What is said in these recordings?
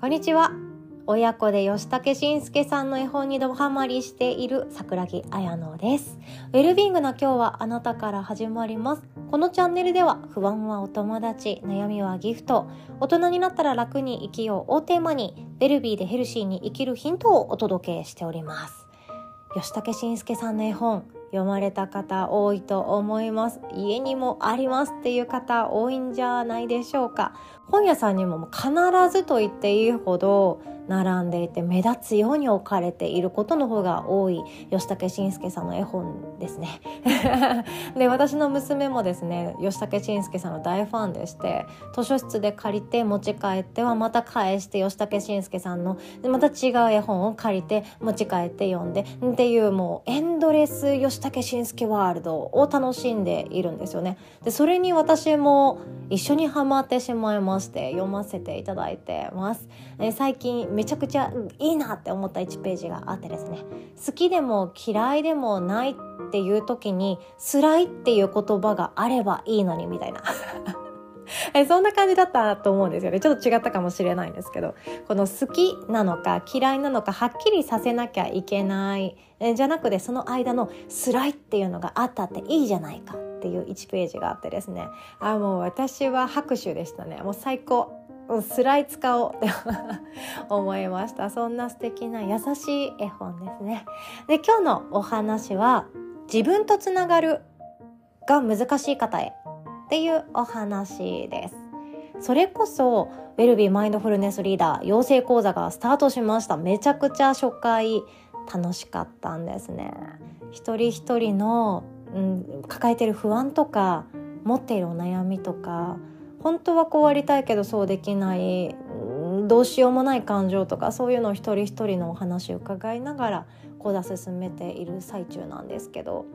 こんにちは。親子で吉武慎介さんの絵本にドハマりしている桜木彩乃です。ウェルビングな今日はあなたから始まります。このチャンネルでは不安はお友達悩みはギフト。大人になったら楽に生きようをテーマにベルビーでヘルシーに生きるヒントをお届けしております。吉武慎介さんの絵本読まれた方多いと思います。家にもありますっていう方多いんじゃないでしょうか。本屋さんにも必ずと言っていいほど並んでいて目立つように置かれていることの方が多い。吉武慎介さんの絵本ですね。で私の娘もですね吉武慎介さんの大ファンでして図書室で借りて持ち帰ってはまた返して吉武慎介さんのまた違う絵本を借りて持ち帰って読んでっていうもうエンドレス吉武慎介ワールドを楽しんでいるんですよね。でそれに私も一緒にハマってしまいまして読ませていただいてます、え最近めちゃくちゃいいなって思った1ページがあってですね。好きでも嫌いでもないっていう時に辛いっていう言葉があればいいのにみたいな。えそんな感じだったと思うんですよね。ちょっと違ったかもしれないんですけど。この好きなのか嫌いなのかはっきりさせなきゃいけない。えじゃなくてその間の辛いっていうのがあったっていいじゃないかっていう1ページがあってですね。あもう私は拍手でしたね。もう最高。スライ使おうって思いました。そんな素敵な優しい絵本ですね。で今日のお話は自分とつながるが難しい方へっていうお話です。それこそウェルビーマインドフルネスリーダー養成講座がスタートしました。めちゃくちゃ初回楽しかったんですね。一人一人の、うん、抱えてる不安とか持っているお悩みとか本当はこうありたいけどそうできないどうしようもない感情とかそういうのを一人一人のお話を伺いながら講座進めている最中なんですけど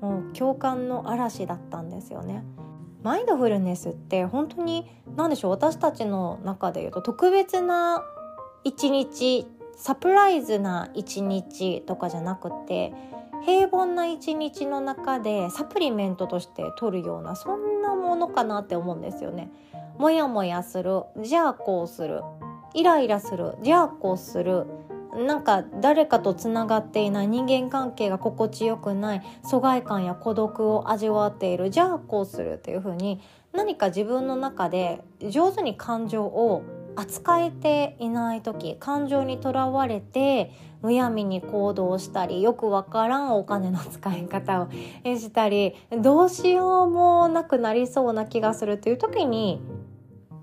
もう共感の嵐だったんですよね。マインドフルネスって本当に何でしょう私たちの中で言うと特別な一日サプライズな一日とかじゃなくて平凡な一日の中でサプリメントとして取るようなそんなものかなって思うんですよね。もやもやするじゃあこうするイライラするじゃあこうするなんか誰かとつながっていない人間関係が心地よくない疎外感や孤独を味わっているじゃあこうするっていう風に何か自分の中で上手に感情を扱えていない時感情にとらわれてむやみに行動したりよくわからんお金の使い方をしたりどうしようもなくなりそうな気がするっていう時に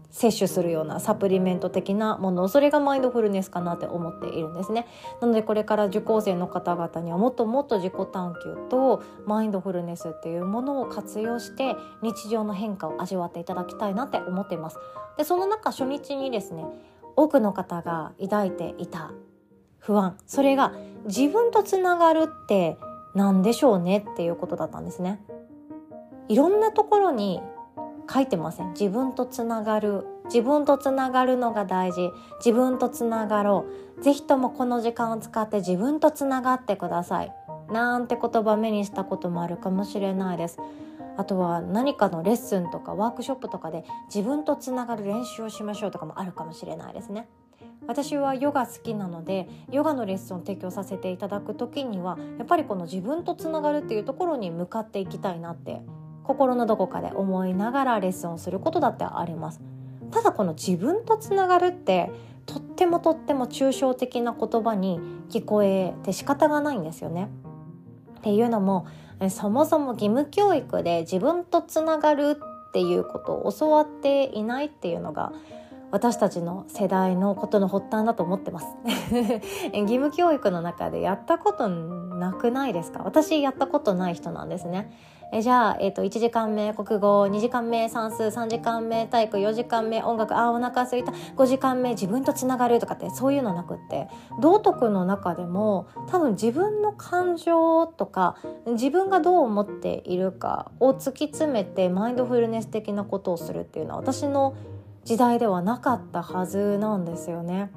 摂取するようなサプリメント的なものそれがマインドフルネスかなって思っているんですね。なのでこれから受講生の方々にはもっともっと自己探求とマインドフルネスっていうものを活用して日常の変化を味わっていただきたいなって思っています。でその中初日にですね多くの方が抱いていた不安。それが自分とつながるって何でしょうね？っていうことだったんですね。いろんなところに書いてません。自分とつながる。自分とつながるのが大事。自分とつながろう。ぜひともこの時間を使って自分とつながってください。なんて言葉目にしたこともあるかもしれないです。あとは何かのレッスンとかワークショップとかで自分とつながる練習をしましょうとかもあるかもしれないですね。私はヨガ好きなのでヨガのレッスンを提供させていただく時にはやっぱりこの自分とつながるっていうところに向かっていきたいなって心のどこかで思いながらレッスンをすることだってあります。ただこの自分とつながるってとってもとっても抽象的な言葉に聞こえて仕方がないんですよね。っていうのもそもそも義務教育で自分とつながるっていうことを教わっていないっていうのが私たちの世代のことの発端だと思ってます。義務教育の中でやったことなくないですか？私やったことない人なんですね。えじゃあ、えーと、1時間目国語2時間目算数3時間目体育4時間目音楽あお腹すいた5時間目自分とつながるとかってそういうのなくって道徳の中でも多分自分の感情とか自分がどう思っているかを突き詰めてマインドフルネス的なことをするっていうのは私の時代ではなかったはずなんですよね。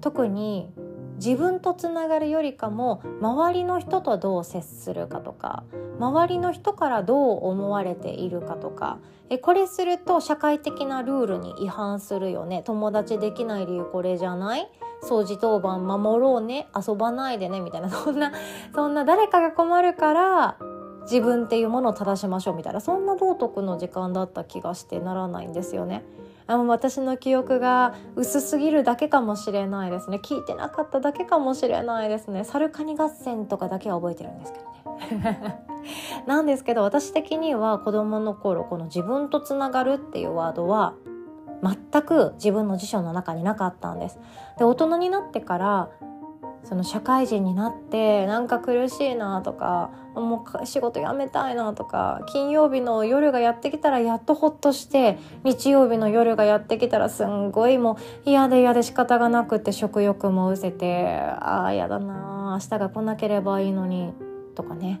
特に自分とつながるよりかも周りの人とどう接するかとか周りの人からどう思われているかとか。えこれすると社会的なルールに違反するよね。友達できない理由これじゃない？掃除当番守ろうね。遊ばないでね。みたいな。そんなそんな誰かが困るから自分っていうものを正しましょうみたいな。そんな道徳の時間だった気がしてならないんですよね。あの私の記憶が薄すぎるだけかもしれないですね。聞いてなかっただけかもしれないですね。サルカニ合戦とかだけは覚えてるんですけどね。なんですけど私的には子供の頃この自分とつながるっていうワードは全く自分の辞書の中になかったんです。で大人になってからその社会人になってなんか苦しいなとかもう仕事辞めたいなとか金曜日の夜がやってきたらやっとほっとして日曜日の夜がやってきたらすんごいもう嫌で嫌で仕方がなくて食欲もうせてああ嫌だな明日が来なければいいのにとかね。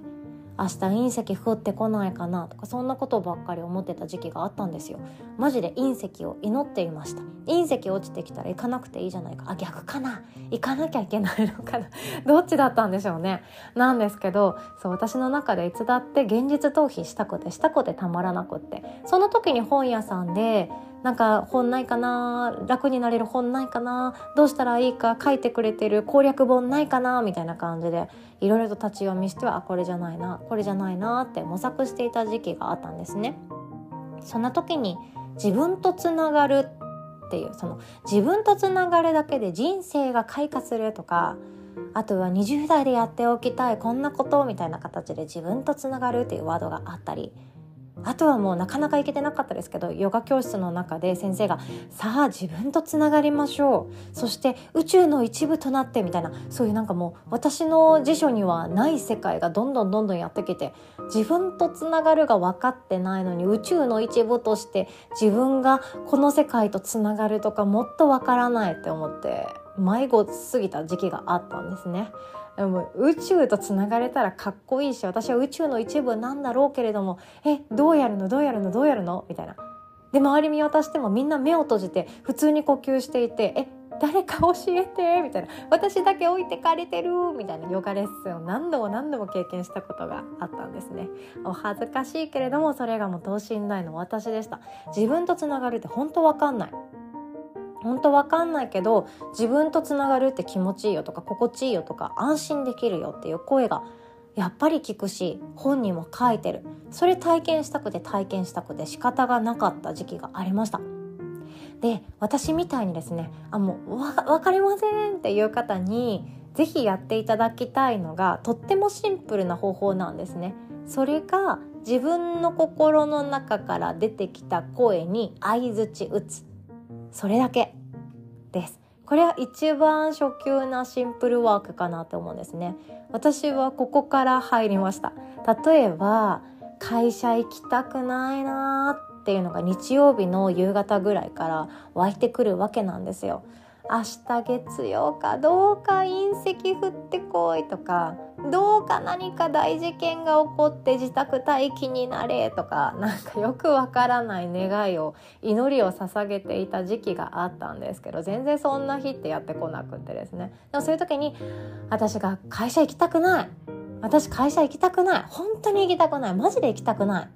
明日隕石降ってこないかなとかそんなことばっかり思ってた時期があったんですよ。マジで隕石を祈っていました。隕石落ちてきたら行かなくていいじゃないか。あ逆かな。行かなきゃいけないのかな。どっちだったんでしょうね。なんですけどそう私の中でいつだって現実逃避したくてしたくてたまらなくって。その時に本屋さんでなんか本ないかな楽になれる本ないかなどうしたらいいか書いてくれてる攻略本ないかなみたいな感じでいろいろと立ち読みしてはあこれじゃないなこれじゃないなって模索していた時期があったんですね。そんな時に自分とつながるっていうその自分とつながるだけで人生が開花するとかあとは20代でやっておきたいこんなことみたいな形で自分とつながるっていうワードがあったりあとはもうなかなか行けてなかったですけどヨガ教室の中で先生が「さあ自分とつながりましょう」そして宇宙の一部となってみたいなそういうなんかもう私の辞書にはない世界がどんどんどんどんやってきて自分とつながるが分かってないのに宇宙の一部として自分がこの世界とつながるとかもっと分からないって思って迷子すぎた時期があったんですね。でも宇宙とつながれたらかっこいいし私は宇宙の一部なんだろうけれどもえどうやるの？どうやるの？どうやるの？みたいな。で周り見渡してもみんな目を閉じて普通に呼吸していてえ誰か教えて？みたいな。私だけ置いてかれてる？みたいな。ヨガレッスンを何度も何度も経験したことがあったんですね。お恥ずかしいけれどもそれがもう等身大の私でした。自分とつながるって本当わかんない。本当わかんないけど自分とつながるって気持ちいいよとか心地いいよとか安心できるよっていう声がやっぱり聞くし本にも書いてる。それ体験したくて体験したくて仕方がなかった時期がありました。で私みたいにですねあもう分かりませんっていう方に是非やっていただきたいのがとってもシンプルな方法なんですね。それが自分の心の中から出てきた声に相づち打つ。それだけです。これは一番初級なシンプルワークかなと思うんですね。私はここから入りました。例えば会社行きたくないなっていうのが日曜日の夕方ぐらいから湧いてくるわけなんですよ。明日月曜かどうか隕石降ってこいとかどうか何か大事件が起こって自宅待機になれとかなんかよくわからない願いを祈りを捧げていた時期があったんですけど全然そんな日ってやってこなくてですね。でもそういう時に私が会社行きたくない私会社行きたくない本当に行きたくない。マジで行きたくないっ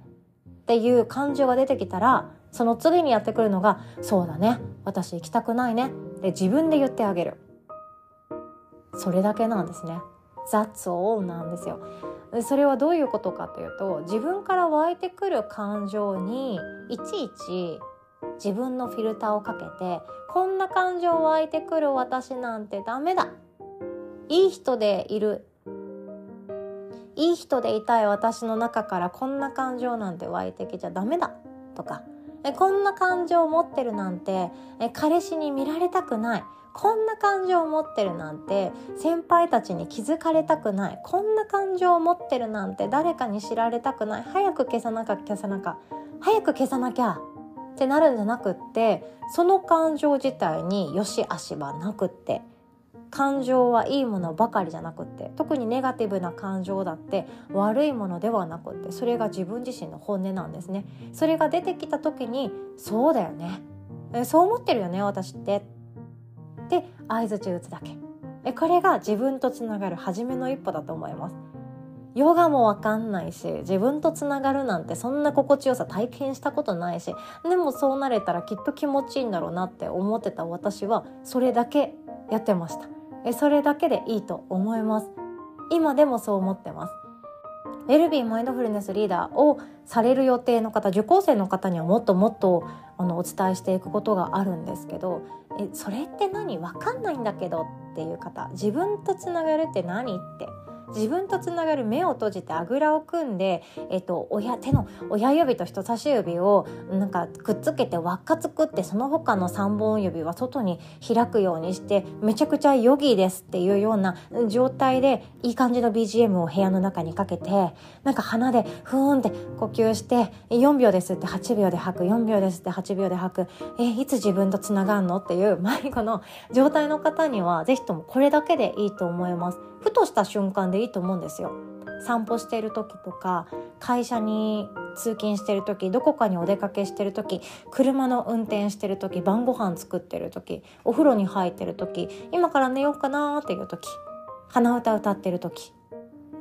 ていう感情が出てきたらその次にやってくるのがそうだね私行きたくないねで自分で言ってあげる。それだけなんですね。雑音なんですよ。それはどういうことかというと自分から湧いてくる感情にいちいち自分のフィルターをかけてこんな感情湧いてくる私なんてダメだ。いい人でいる。いい人でいたい私の中からこんな感情なんて湧いてきちゃダメだ。とか。こんな感情を持ってるなんて彼氏に見られたくない。こんな感情を持ってるなんて先輩たちに気づかれたくない。こんな感情を持ってるなんて誰かに知られたくない。早く消さなきゃ消さなきゃ。早く消さなきゃ。ってなるんじゃなくってその感情自体によし悪しはなくって感情はいいものばかりじゃなくって特にネガティブな感情だって悪いものではなくってそれが自分自身の本音なんですね。それが出てきた時にそうだよね。そう思ってるよね私って。相づち打つだけ。えこれが自分とつながる初めの一歩だと思います。ヨガもわかんないし自分とつながるなんてそんな心地よさ体験したことないしでもそうなれたらきっと気持ちいいんだろうなって思ってた私はそれだけやってました。えそれだけでいいと思います。今でもそう思ってます。ウェルビーマインドフルネスリーダーをされる予定の方受講生の方にはもっともっとあのお伝えしていくことがあるんですけどえそれって何？わかんないんだけどっていう方自分とつながるって何って自分とつながる目を閉じてあぐらを組んで、えっと、親手の親指と人差し指をなんかくっつけて輪っか作ってその他の3本指は外に開くようにしてめちゃくちゃヨギですっていうような状態でいい感じの BGM を部屋の中にかけてなんか鼻でふーんって呼吸して4秒ですって8秒で吐く4秒ですって8秒で吐くえいつ自分とつながるのっていう迷子の状態の方には是非ともこれだけでいいと思います。ふとした瞬間でいいと思うんですよ。散歩している時とか会社に通勤してる時どこかにお出かけしてる時車の運転してる時晩ご飯作ってる時お風呂に入ってる時今から寝ようかなっていう時鼻歌歌ってる時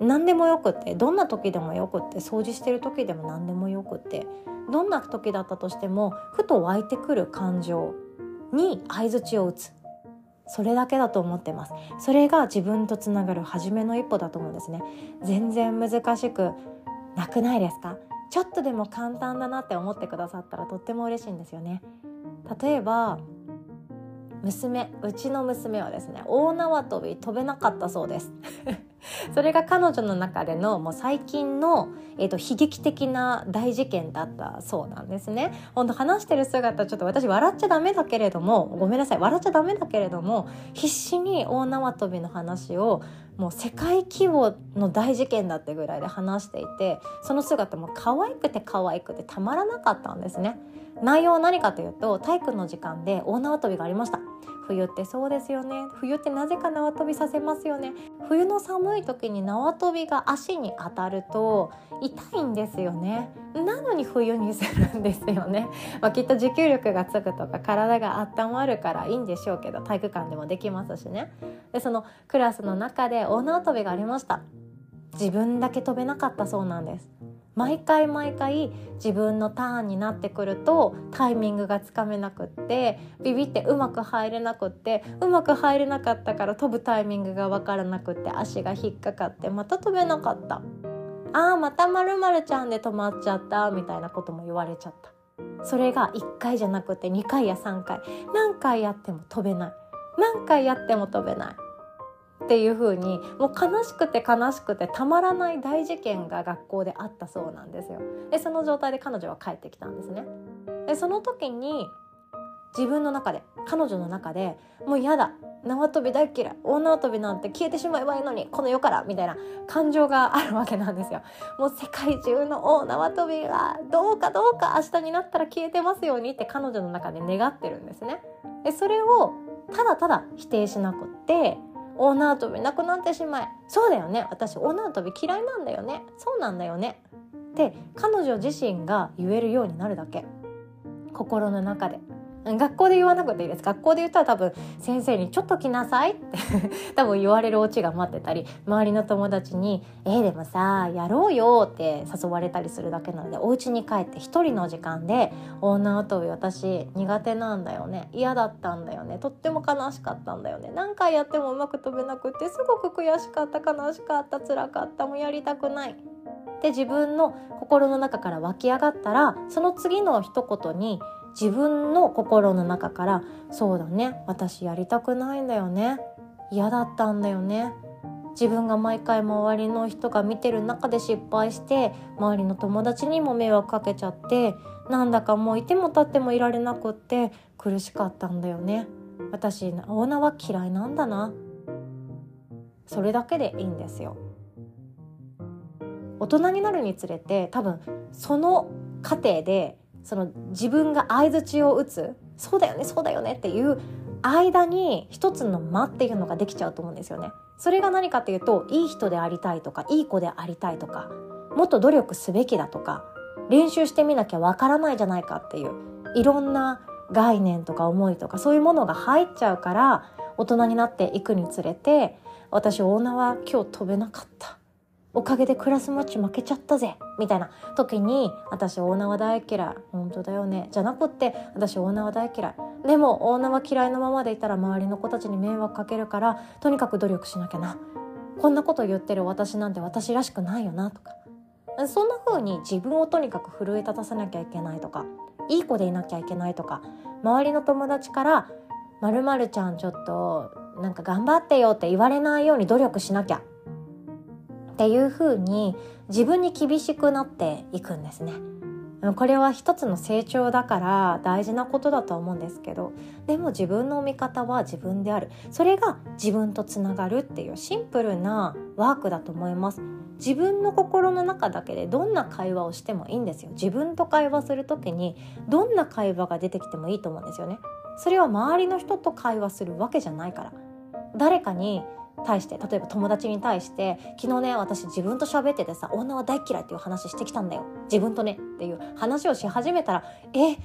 何でもよくってどんな時でもよくって掃除してる時でも何でもよくってどんな時だったとしてもふと湧いてくる感情に相づちを打つそれだけだと思ってます。それが自分とつながる初めの一歩だと思うんですね。全然難しくなくないですか？ちょっとでも簡単だなって思ってくださったらとっても嬉しいんですよね。例えば娘うちの娘はですね大縄跳び飛べなかったそうです それが彼女の中でのもう最近の、えーと、悲劇的な大事件だったそうなんですね。本当話してる姿ちょっと私笑っちゃダメだけれどもごめんなさい笑っちゃダメだけれども必死に大縄跳びの話をもう世界規模の大事件だってぐらいで話していてその姿も可愛くて可愛くてたまらなかったんですね。内容は何かというと体育の時間で大縄跳びがありました。冬ってそうですよね。冬ってなぜか縄跳びさせますよね。冬の寒い時に縄跳びが足に当たると痛いんですよね。なのに冬にするんですよね、まあ、きっと持久力がつくとか体が温まるからいいんでしょうけど体育館でもできますしね。でそのクラスの中で大縄跳びがありました。自分だけ飛べなかったそうなんです。毎回毎回自分のターンになってくるとタイミングがつかめなくってビビってうまく入れなくってうまく入れなかったから飛ぶタイミングが分からなくって足が引っかかってまた飛べなかった。あーまたまるまるちゃんで止まっちゃったみたいなことも言われちゃった。それが1回じゃなくて2回や3回。何回やっても飛べない。何回やっても飛べない。っていう風にもう悲しくて悲しくてたまらない大事件が学校であったそうなんですよ。でその状態で彼女は帰ってきたんですね。でその時に自分の中で彼女の中でもう嫌だ縄跳び大嫌い大縄跳びなんて消えてしまえばいいのにこの世からみたいな感情があるわけなんですよもう世界中の大縄跳びがどうかどうか明日になったら消えてますようにって彼女の中で願ってるんですねでそれをただただ否定しなくって大縄跳びなくなってしまい。そうだよね。私オーナー跳び嫌いなんだよね。そうなんだよね。って彼女自身が言えるようになるだけ。心の中で。学校で言わなくていいです。学校で言ったら多分先生に「ちょっと来なさい」って 多分言われるオチが待ってたり周りの友達に「えー、でもさやろうよ」って誘われたりするだけなのでお家に帰って一人の時間で「女跳び私苦手なんだよね嫌だったんだよねとっても悲しかったんだよね何回やってもうまく飛べなくてすごく悔しかった悲しかった辛かったもうやりたくない」で自分の心の中から湧き上がったらその次の一言に自分の心の中から「そうだね私やりたくないんだよね。嫌だったんだよね」自分が毎回周りの人が見てる中で失敗して周りの友達にも迷惑かけちゃってなんだかもういても立ってもいられなくって苦しかったんだよね。私青菜は嫌いなんだな。それだけでいいんですよ。大人になるにつれて多分その過程でその自分が相づちを打つそうだよねそうだよねっていう間に一つの間っていうのができちゃうと思うんですよね。それが何かっていうといい人でありたいとかいい子でありたいとかもっと努力すべきだとか練習してみなきゃわからないじゃないかっていういろんな概念とか思いとかそういうものが入っちゃうから大人になっていくにつれて私大縄今日飛べなかったおかげでクラスマッチ負けちゃったぜ。みたいな時に私大縄大嫌い。本当だよね。じゃなくって私大縄大嫌い。でも大縄嫌いのままでいたら周りの子たちに迷惑かけるからとにかく努力しなきゃな。こんなこと言ってる私なんて私らしくないよなとか。そんな風に自分をとにかく奮い立たせなきゃいけないとか。いい子でいなきゃいけないとか。周りの友達から「まるちゃんちょっとなんか頑張ってよ」って言われないように努力しなきゃ。っていう風に自分に厳しくなっていくんですね。これは一つの成長だから大事なことだと思うんですけどでも自分の見方は自分である。それが自分とつながるっていうシンプルなワークだと思います。自分の心の中だけでどんな会話をしてもいいんですよ。自分と会話する時にどんな会話が出てきてもいいと思うんですよね。それは周りの人と会話するわけじゃないから。誰かに対して例えば友達に対して昨日ね私自分と喋っててさ女は大嫌いっていう話してきたんだよ自分とねっていう話をし始めたらえ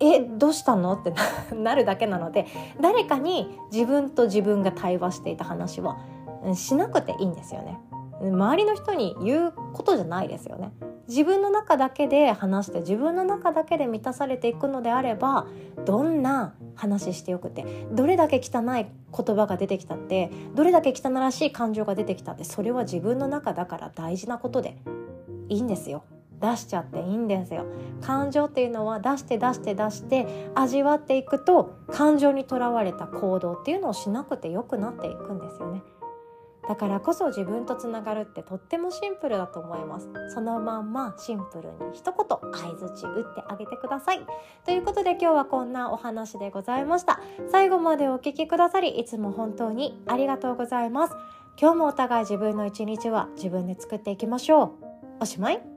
えどうしたの？って なるだけなので誰かに自分と自分が対話していた話はしなくていいんですよね。周りの人に言うことじゃないですよね。自分の中だけで話して自分の中だけで満たされていくのであればどんな話してよくてどれだけ汚い言葉が出てきたってどれだけ汚らしい感情が出てきたってそれは自分の中だから大事なことでいいんですよ。出しちゃっていいんですよ感情っていうのは出して出して出して味わっていくと感情にとらわれた行動っていうのをしなくてよくなっていくんですよねだからこそ自分とつながるってとってもシンプルだと思います。そのまんまシンプルに一言相づち打ってあげてください。ということで今日はこんなお話でございました。最後までお聞きくださりいつも本当にありがとうございます。今日もお互い自分の一日は自分で作っていきましょう。おしまい。